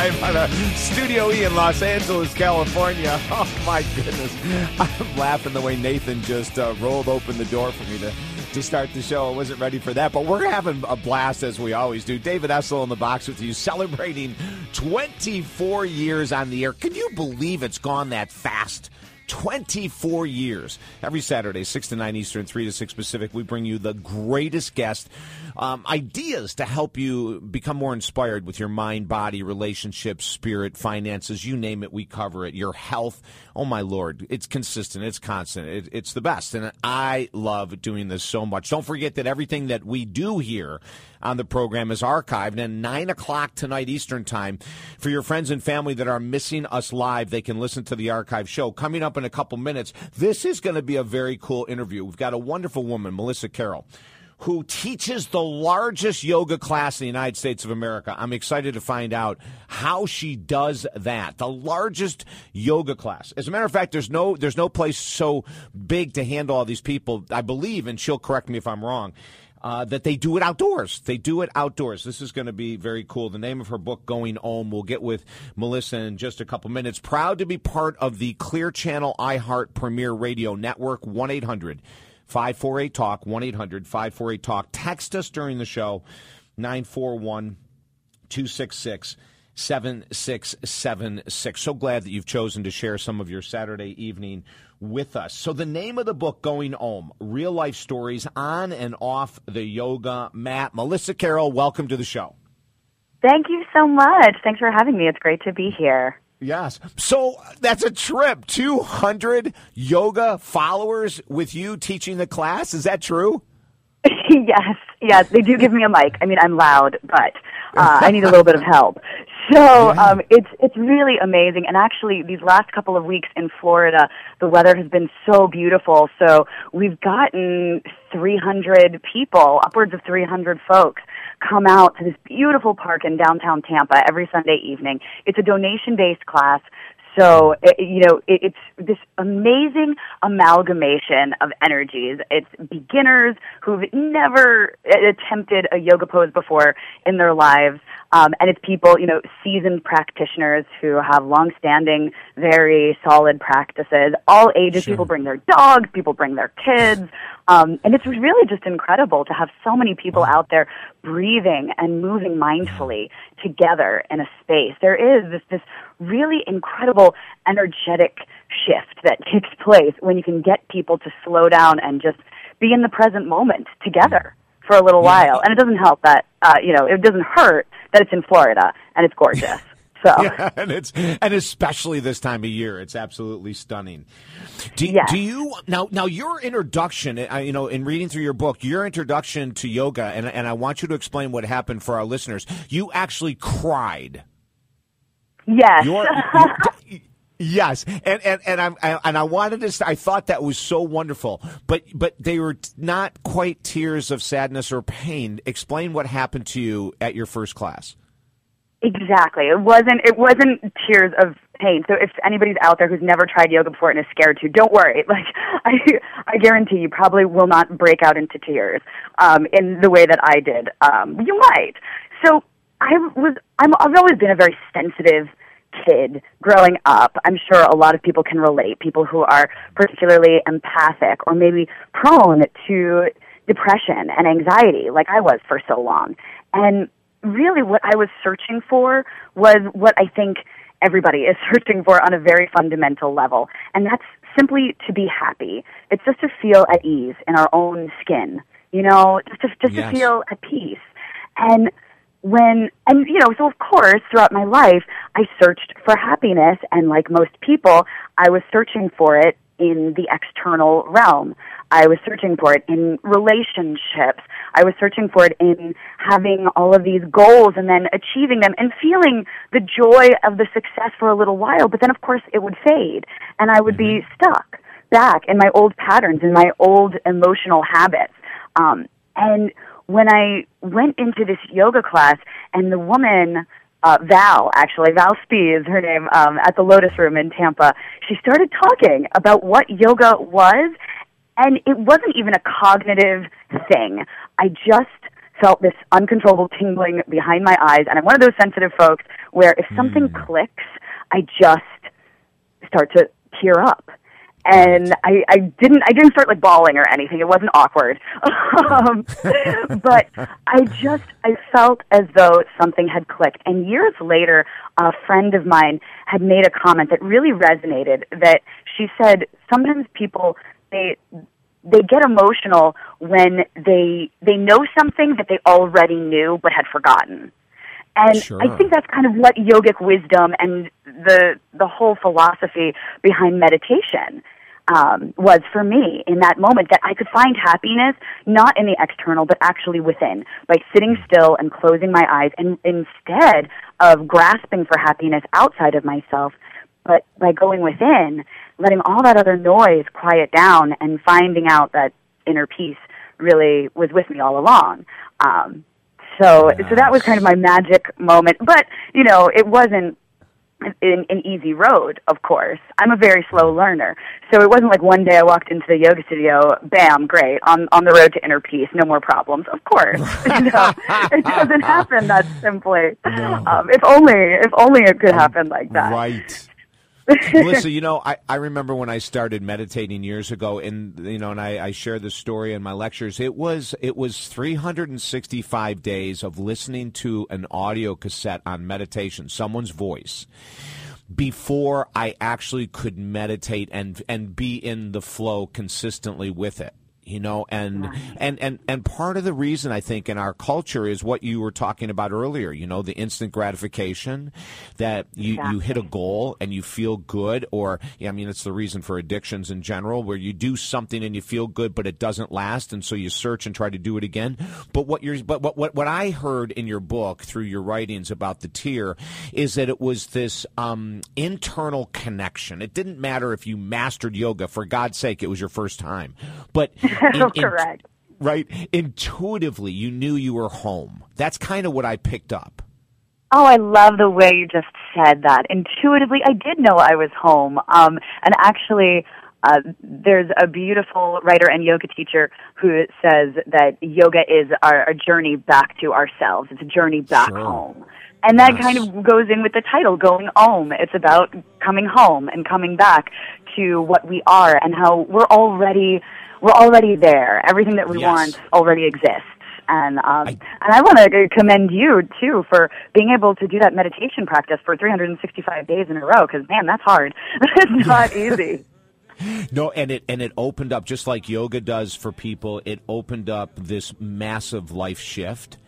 live on a Studio E in Los Angeles, California. Oh my goodness, I'm laughing the way Nathan just uh, rolled open the door for me to to start the show. I wasn't ready for that, but we're having a blast as we always do. David Essel in the box with you, celebrating 24 years on the air. Can you believe it's gone that fast? 24 years. Every Saturday, 6 to 9 Eastern, 3 to 6 Pacific, we bring you the greatest guest, um, ideas to help you become more inspired with your mind, body, relationships, spirit, finances, you name it, we cover it. Your health. Oh, my Lord. It's consistent, it's constant, it, it's the best. And I love doing this so much. Don't forget that everything that we do here on the program is archived. And 9 o'clock tonight Eastern Time, for your friends and family that are missing us live, they can listen to the archive show. Coming up in a couple minutes, this is going to be a very cool interview. We've got a wonderful woman, Melissa Carroll who teaches the largest yoga class in the United States of America. I'm excited to find out how she does that. The largest yoga class. As a matter of fact, there's no there's no place so big to handle all these people. I believe, and she'll correct me if I'm wrong uh, that they do it outdoors. They do it outdoors. This is going to be very cool. The name of her book, Going Om, we'll get with Melissa in just a couple minutes. Proud to be part of the Clear Channel iHeart Premiere Radio Network, 1 800 548 Talk, 1 800 548 Talk. Text us during the show, 941 266 7676. So glad that you've chosen to share some of your Saturday evening with us. So, the name of the book, Going Om Real Life Stories on and Off the Yoga Mat. Melissa Carroll, welcome to the show. Thank you so much. Thanks for having me. It's great to be here. Yes. So that's a trip. 200 yoga followers with you teaching the class. Is that true? yes. Yes. They do give me a mic. I mean, I'm loud, but uh, I need a little bit of help. So um, it's it's really amazing. And actually, these last couple of weeks in Florida, the weather has been so beautiful. So we've gotten 300 people, upwards of 300 folks, come out to this beautiful park in downtown Tampa every Sunday evening. It's a donation based class. So, you know, it, it's this amazing amalgamation of energies. It's beginners who've never attempted a yoga pose before in their lives. Um, and it's people, you know, seasoned practitioners who have long-standing, very solid practices. All ages, sure. people bring their dogs, people bring their kids, um, and it's really just incredible to have so many people out there breathing and moving mindfully together in a space. There is this this really incredible energetic shift that takes place when you can get people to slow down and just be in the present moment together for a little while. And it doesn't help that uh, you know it doesn't hurt that it's in Florida and it's gorgeous. So yeah, and it's and especially this time of year, it's absolutely stunning. Do, yes. do you now now your introduction? Uh, you know, in reading through your book, your introduction to yoga, and and I want you to explain what happened for our listeners. You actually cried. Yes. Your, Yes, and and and I'm I, and I wanted to. I thought that was so wonderful, but but they were not quite tears of sadness or pain. Explain what happened to you at your first class. Exactly. It wasn't. It wasn't tears of pain. So if anybody's out there who's never tried yoga before and is scared to, don't worry. Like I, I guarantee you probably will not break out into tears um, in the way that I did. Um, you might. So I was. I'm. I've always been a very sensitive kid growing up, I'm sure a lot of people can relate, people who are particularly empathic or maybe prone to depression and anxiety like I was for so long. And really what I was searching for was what I think everybody is searching for on a very fundamental level. And that's simply to be happy. It's just to feel at ease in our own skin, you know, just to, just yes. to feel at peace. And when and you know so of course throughout my life i searched for happiness and like most people i was searching for it in the external realm. I was searching for it in relationships. I was searching for it in having all of these goals and then achieving them and feeling the joy of the success for a little while but then of course it would fade and i would be mm-hmm. stuck back in my old patterns in my old emotional habits. Um and when I went into this yoga class and the woman, uh, Val, actually, Val Spee is her name, um, at the Lotus Room in Tampa, she started talking about what yoga was, and it wasn't even a cognitive thing. I just felt this uncontrollable tingling behind my eyes. And I'm one of those sensitive folks where if something Mm. clicks, I just start to tear up. And I, I didn't I didn't start like bawling or anything. It wasn't awkward. um, but I just I felt as though something had clicked. And years later, a friend of mine had made a comment that really resonated. That she said sometimes people they they get emotional when they they know something that they already knew but had forgotten. And Sure. I think that's kind of what yogic wisdom and the the whole philosophy behind meditation um, was for me in that moment. That I could find happiness not in the external, but actually within, by sitting still and closing my eyes, and instead of grasping for happiness outside of myself, but by going within, letting all that other noise quiet down, and finding out that inner peace really was with me all along. Um, so, so that was kind of my magic moment. But you know, it wasn't an, an easy road. Of course, I'm a very slow learner, so it wasn't like one day I walked into the yoga studio, bam, great, on on the road to inner peace, no more problems. Of course, you know, it doesn't happen that simply. Um, if only, if only it could happen like that. Right. Melissa, you know, I, I remember when I started meditating years ago, and you know, and I, I share this story in my lectures. It was it was 365 days of listening to an audio cassette on meditation, someone's voice, before I actually could meditate and and be in the flow consistently with it you know and and and and part of the reason i think in our culture is what you were talking about earlier you know the instant gratification that you you hit a goal and you feel good or yeah, i mean it's the reason for addictions in general where you do something and you feel good but it doesn't last and so you search and try to do it again. But what you're but what what, what i heard in your book through your writings about the tear is that it was this um, internal connection. It didn't matter if you mastered yoga for god's sake it was your first time. But in- in- Correct. right? Intuitively, you knew you were home. That's kind of what I picked up. Oh, I love the way you just said that. Intuitively, I did know I was home. Um, and actually, uh, there's a beautiful writer and yoga teacher who says that yoga is our, a journey back to ourselves. It's a journey back Sure. home. And that Yes. kind of goes in with the title, Going Om. It's about coming home and coming back to what we are and how we're already, we're already there. Everything that we Yes. want already exists. And um, I- and I want to commend you too for being able to do that meditation practice for 365 days in a row. Because man, that's hard. it's not easy. No, and it and it opened up just like yoga does for people. It opened up this massive life shift.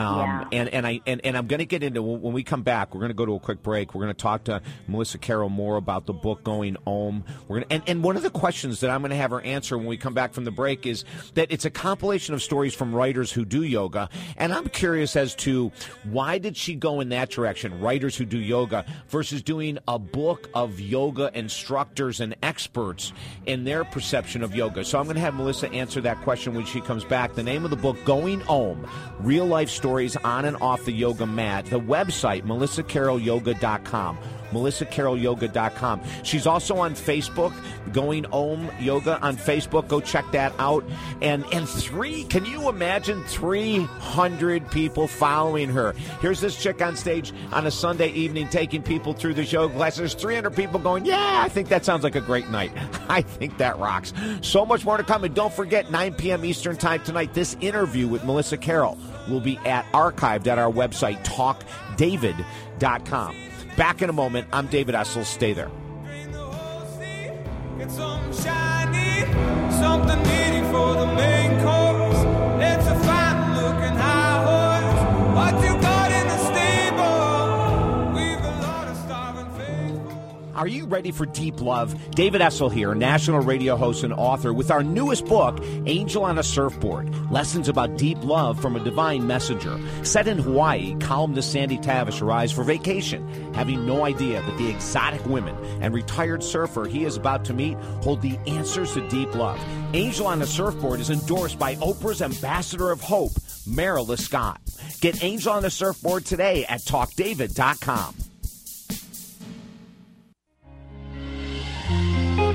Um, Yeah. and, and I and, and I'm going to get into when we come back. We're going to go to a quick break. We're going to talk to Melissa Carroll more about the book Going Om. We're to, and and one of the questions that I'm going to have her answer when we come back from the break is that it's a compilation of stories from writers who do yoga, and I'm curious as to why did she go in that direction, writers who do yoga versus doing a book of yoga instructors and experts in their perception of yoga. So I'm going to have Melissa answer that question when she comes back. The name of the book, Going Home: Real Life Stories on and off the yoga mat. The website, melissacarrollyoga.com. melissacarrollyoga.com. She's also on Facebook, Going Om Yoga on Facebook. Go check that out. And and three, can you imagine 300 people following her? Here's this chick on stage on a Sunday evening taking people through the yoga there's 300 people going, yeah, I think that sounds like a great night. I think that rocks. So much more to come. And don't forget, 9 p.m. Eastern Time tonight, this interview with Melissa Carroll will be at archived at our website, talkdavid.com. Back in a moment. I'm David Essel. Stay there. Something shiny, something needy for the main Are you ready for deep love? David Essel here, national radio host and author, with our newest book, Angel on a Surfboard Lessons about Deep Love from a Divine Messenger. Set in Hawaii, columnist Sandy Tavish arrives for vacation, having no idea that the exotic women and retired surfer he is about to meet hold the answers to deep love. Angel on a Surfboard is endorsed by Oprah's Ambassador of Hope, Meryl Scott. Get Angel on a Surfboard today at talkdavid.com.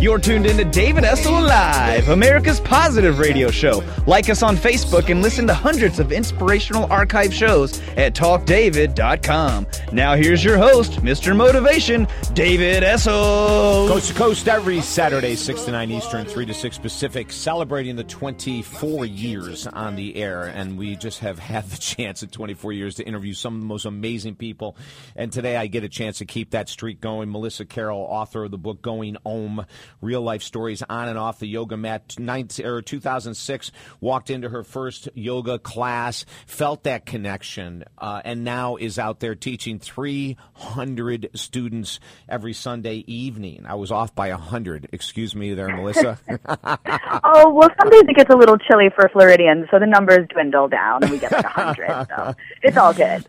You're tuned in to David Essel Live, America's positive radio show. Like us on Facebook and listen to hundreds of inspirational archive shows at talkdavid.com. Now here's your host, Mr. Motivation, David Essel. Coast to coast every Saturday, 6 to 9 Eastern, 3 to 6 Pacific, celebrating the 24 years on the air. And we just have had the chance in 24 years to interview some of the most amazing people. And today I get a chance to keep that streak going. Melissa Carroll, author of the book Going Om, real life stories on and off the yoga mat. 19, or 2006, walked into her first yoga class, felt that connection, uh, and now is out there teaching 300 students every Sunday evening. I was off by 100. Excuse me there, Melissa. Oh, well, sometimes it gets a little chilly for Floridians, so the numbers dwindle down and we get like 100. So it's all good.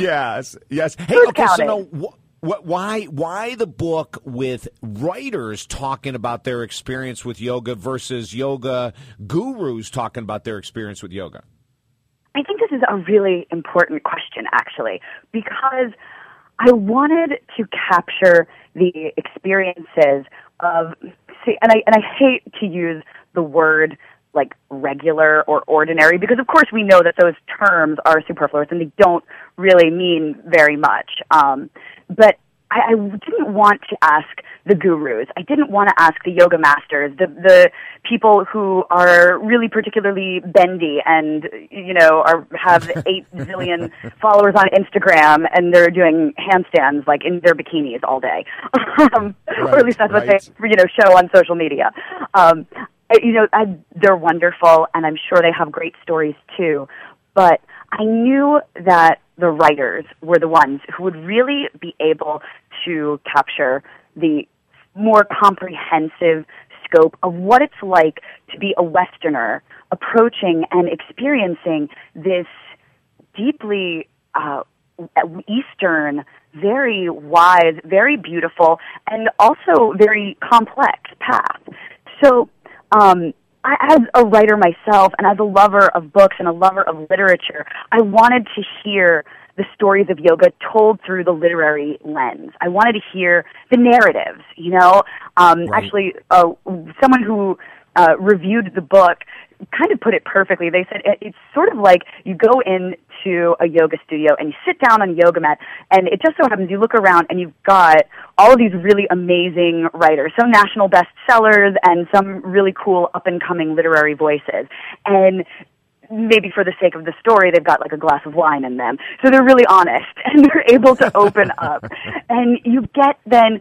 yes, yes. Hey, Who's okay, so counting? now, wh- wh- why why the book with writers talking about their experience with yoga versus yoga gurus talking about their experience with yoga? I think this is a really important question, actually, because I wanted to capture the experiences of, see, and I and I hate to use the word like regular or ordinary because, of course, we know that those terms are superfluous and they don't really mean very much. Um, but I, I didn't want to ask the gurus. I didn't want to ask the yoga masters, the the people who are really particularly bendy and you know are have eight zillion followers on Instagram and they're doing handstands like in their bikinis all day, um, or at least that's what right. they you know show on social media. Um, you know, I, they're wonderful, and I'm sure they have great stories too. But I knew that the writers were the ones who would really be able to capture the more comprehensive scope of what it's like to be a Westerner approaching and experiencing this deeply uh, Eastern, very wise, very beautiful, and also very complex path. So, um, I, as a writer myself, and as a lover of books and a lover of literature, I wanted to hear the stories of yoga told through the literary lens. I wanted to hear the narratives. You know, um, Right. actually, uh, someone who uh, reviewed the book kind of put it perfectly. They said it, it's sort of like you go into a yoga studio and you sit down on a yoga mat, and it just so happens you look around and you've got all of these really amazing writers, some national bestsellers and some really cool up and coming literary voices. And maybe for the sake of the story, they've got like a glass of wine in them. So they're really honest and they're able to open up. And you get then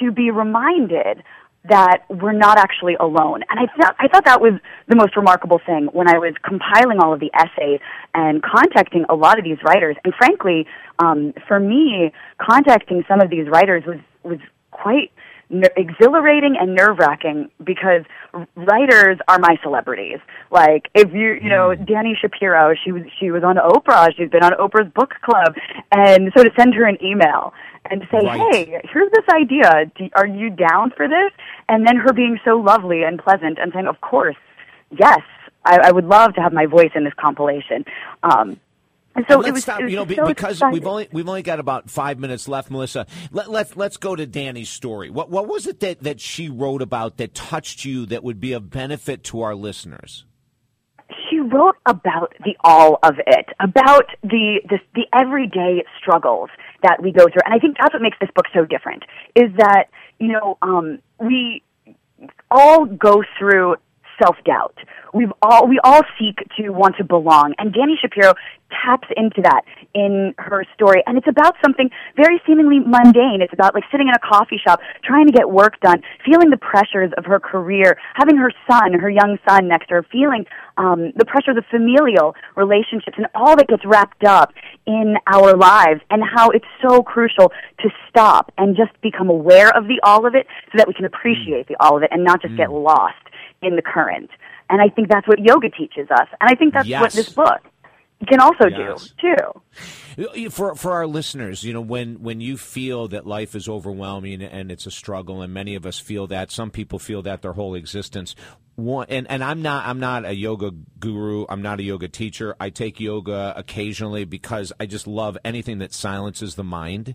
to be reminded that we're not actually alone. And I thought, I thought that was the most remarkable thing when I was compiling all of the essays and contacting a lot of these writers. And frankly, um, for me, contacting some of these writers was, was quite ner- exhilarating and nerve wracking because writers are my celebrities. Like if you you know Dani Shapiro, she was she was on Oprah. She's been on Oprah's book club, and so to send her an email and say, Right. hey, here's this idea. Do, are you down for this? And then her being so lovely and pleasant and saying, of course, yes. I, I would love to have my voice in this compilation. Um, and so And let's it was, stop, it you know, be- so because exciting. we've only we've only got about five minutes left, Melissa. Let, let's let's go to Dani's story. What what was it that, that she wrote about that touched you that would be of benefit to our listeners? Wrote about the all of it, about the, the the everyday struggles that we go through, and I think that's what makes this book so different. Is that you know um, we all go through self doubt. we've all we all seek to want to belong, and Dani Shapiro taps into that in her story, and it's about something very seemingly mundane. It's about like sitting in a coffee shop, trying to get work done, feeling the pressures of her career, having her son, her young son next to her, feeling um, the pressures of the familial relationships, and all that gets wrapped up in our lives, and how it's so crucial to stop and just become aware of the all of it, so that we can appreciate the all of it, and not just get lost in the current. And I think that's what yoga teaches us, and I think that's what this book can also Yes. do too. For for our listeners, you know, when when you feel that life is overwhelming and it's a struggle, and many of us feel that, some people feel that their whole existence. One, and and I'm not I'm not a yoga guru. I'm not a yoga teacher. I take yoga occasionally because I just love anything that silences the mind.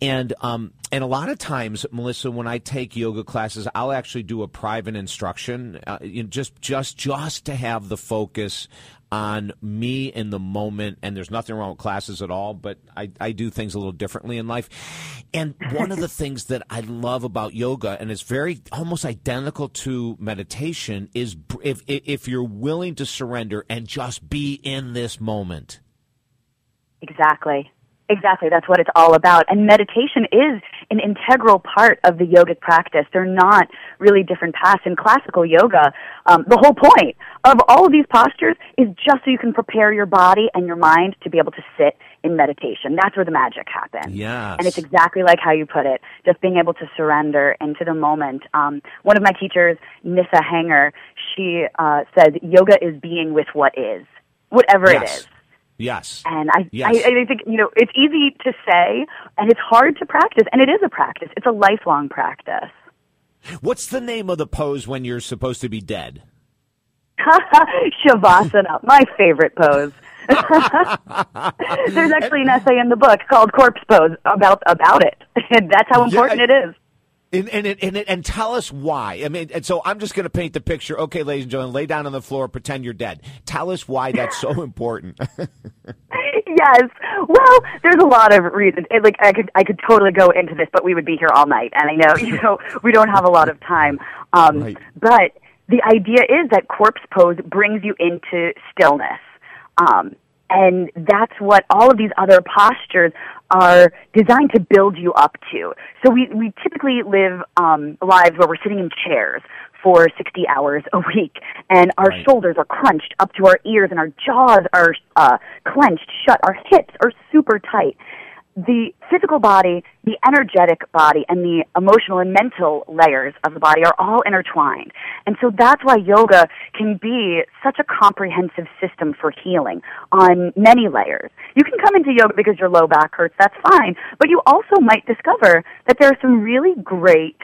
And um and a lot of times, Melissa, when I take yoga classes, I'll actually do a private instruction, uh, you know, just just just to have the focus on me in the moment and there's nothing wrong with classes at all but I, I do things a little differently in life and one of the things that i love about yoga and it's very almost identical to meditation is if if you're willing to surrender and just be in this moment Exactly. Exactly. That's what it's all about. And meditation is an integral part of the yogic practice. They're not really different paths. In classical yoga, um, the whole point of all of these postures is just so you can prepare your body and your mind to be able to sit in meditation. That's where the magic happens. Yes. And it's exactly like how you put it, just being able to surrender into the moment. Um, one of my teachers, Nissa Hanger, she uh, said, yoga is being with what is, whatever it yes is. Yes And I, Yes. I, I think, you know, it's easy to say and it's hard to practice. And it is a practice. It's a lifelong practice. what's the name of the pose when you're supposed to be dead Shavasana, my favorite pose. There's actually an essay in the book called Corpse Pose about, about it. And that's how important Yeah, it is. And and and, and tell us why. I mean, and so I'm just going to paint the picture. Okay, ladies and gentlemen, lay down on the floor, pretend you're dead. Tell us why that's so important. yes. Well, there's a lot of reasons. It, like I could I could totally go into this, but we would be here all night, and I know you know we don't have a lot of time. Um, Right. But the idea is that corpse pose brings you into stillness. Um, and that's what all of these other postures are designed to build you up to. So we, we typically live um, lives where we're sitting in chairs for 60 hours a week, and our Right. shoulders are crunched up to our ears, and our jaws are uh, clenched shut. Our hips are super tight. The physical body, the energetic body, and the emotional and mental layers of the body are all intertwined. And so that's why yoga can be such a comprehensive system for healing on many layers. You can come into yoga because your low back hurts, that's fine, but you also might discover that there are some really great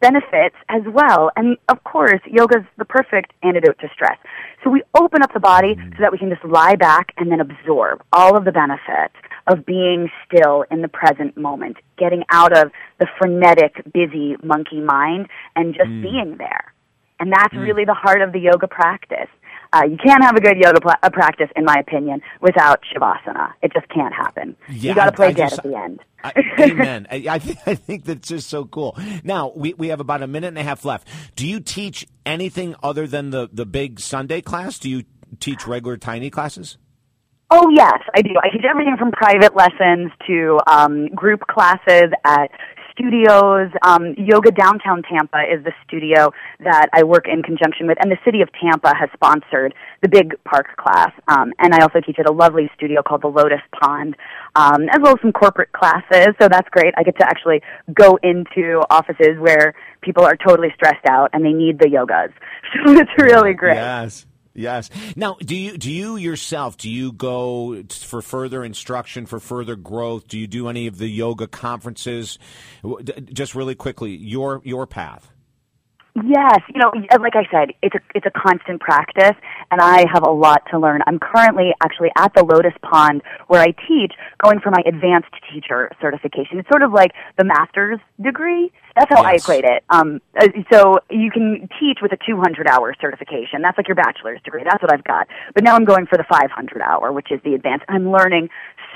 benefits as well. And of course, yoga is the perfect antidote to stress. So we open up the body mm-hmm. so that we can just lie back and then absorb all of the benefits of being still in the present moment, getting out of the frenetic, busy monkey mind and just being there. And that's really the heart of the yoga practice. Uh, you can't have a good yoga pla- uh, practice, in my opinion, without shavasana. It just can't happen. Yeah, you got to play I dead just- at the end. I, amen. I, I, think, I think that's just so cool. Now we, we have about a minute and a half left. Do you teach anything other than the the big Sunday class? Do you teach regular tiny classes? Oh yes, I do. I teach everything from private lessons to um, group classes at studios. Um, Yoga Downtown Tampa is the studio that I work in conjunction with, and the city of Tampa has sponsored the big park class. Um, and I also teach at a lovely studio called the Lotus Pond, um, as well as some corporate classes. So that's great. I get to actually go into offices where people are totally stressed out and they need the yogas. So it's really great. Yes. Yes. Now, do you do you yourself do you go for further instruction for further growth? Do you do any of the yoga conferences? Just really quickly, your your path. Yes, you know, like I said, it's a it's a constant practice, and I have a lot to learn. I'm currently actually at the Lotus Pond where I teach, going for my advanced teacher certification. It's sort of like the master's degree. That's how I Yes. equate it. Um, uh, so you can teach with a 200 hour certification. That's like your bachelor's degree. That's what I've got. But now I'm going for the 500 hour, which is the advanced. I'm learning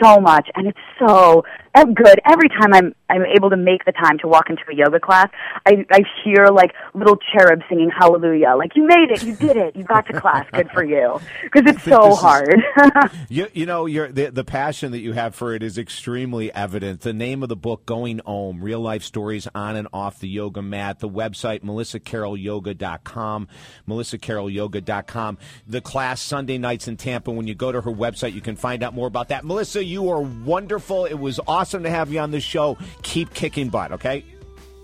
so much, and it's so good. Every time I'm I'm able to make the time to walk into a yoga class, I I hear like little cherubs singing hallelujah, like you made it, you did it, you got to class, good for you, because it's so this is- hard. You, you know, your the, the passion that you have for it is extremely evident. The name of the book, Going Om, Real Life Stories on and Off the Yoga Mat. The website, melissacarrollyoga.com, melissacarrollyoga.com. The class Sunday nights in Tampa. When you go to her website, you can find out more about that. Melissa, you are wonderful. It was awesome to have you on the show. Keep kicking butt, okay?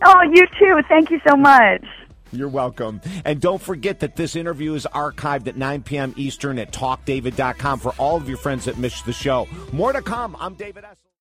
oh, you too. Thank you so much. You're welcome. And don't forget that this interview is archived at 9 p.m. Eastern at talkdavid.com for all of your friends that missed the show. More to come. I'm David Essel.